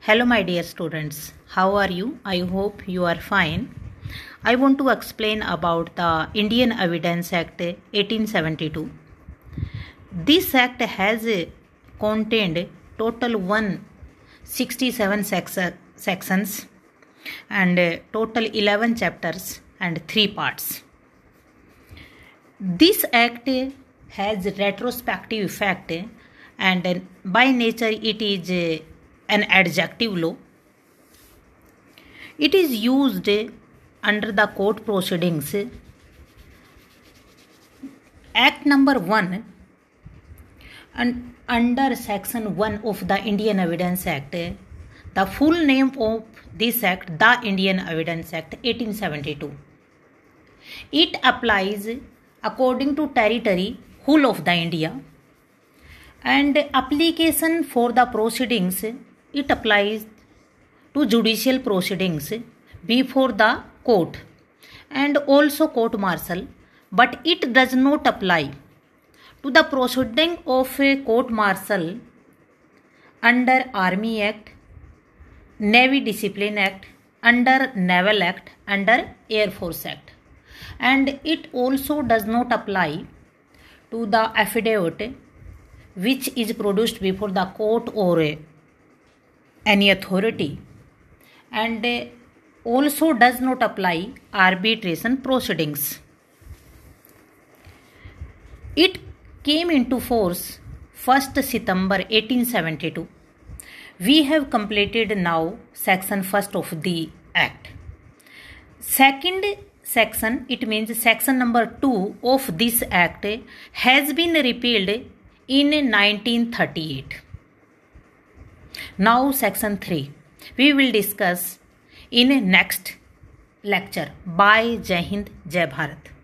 Hello, my dear students. How are you? I hope you are fine. I want to explain about the Indian Evidence Act 1872. This act has contained total 167 sex- sections and total 11 chapters and 3 parts. This act has retrospective effect and by nature it is an adjective law. It is used under the court proceedings. Act number 1 and under section 1 of the Indian Evidence Act the full name of this act the Indian Evidence Act 1872 it applies according to territory whole of the India and application for the proceedings it applies to judicial proceedings before the court and also court martial but it does not apply to the proceeding of a court martial under army act navy discipline act under naval act under air force act. And it also does not apply to the affidavit which is produced before the court or any authority. And also does not apply arbitration proceedings. It came into force 1st september 1872 we have completed now section 1st of the act. Second section it means section number 2 of this act has been repealed in 1938 now section 3 we will discuss in next lecture. Bye jai hind jai bharat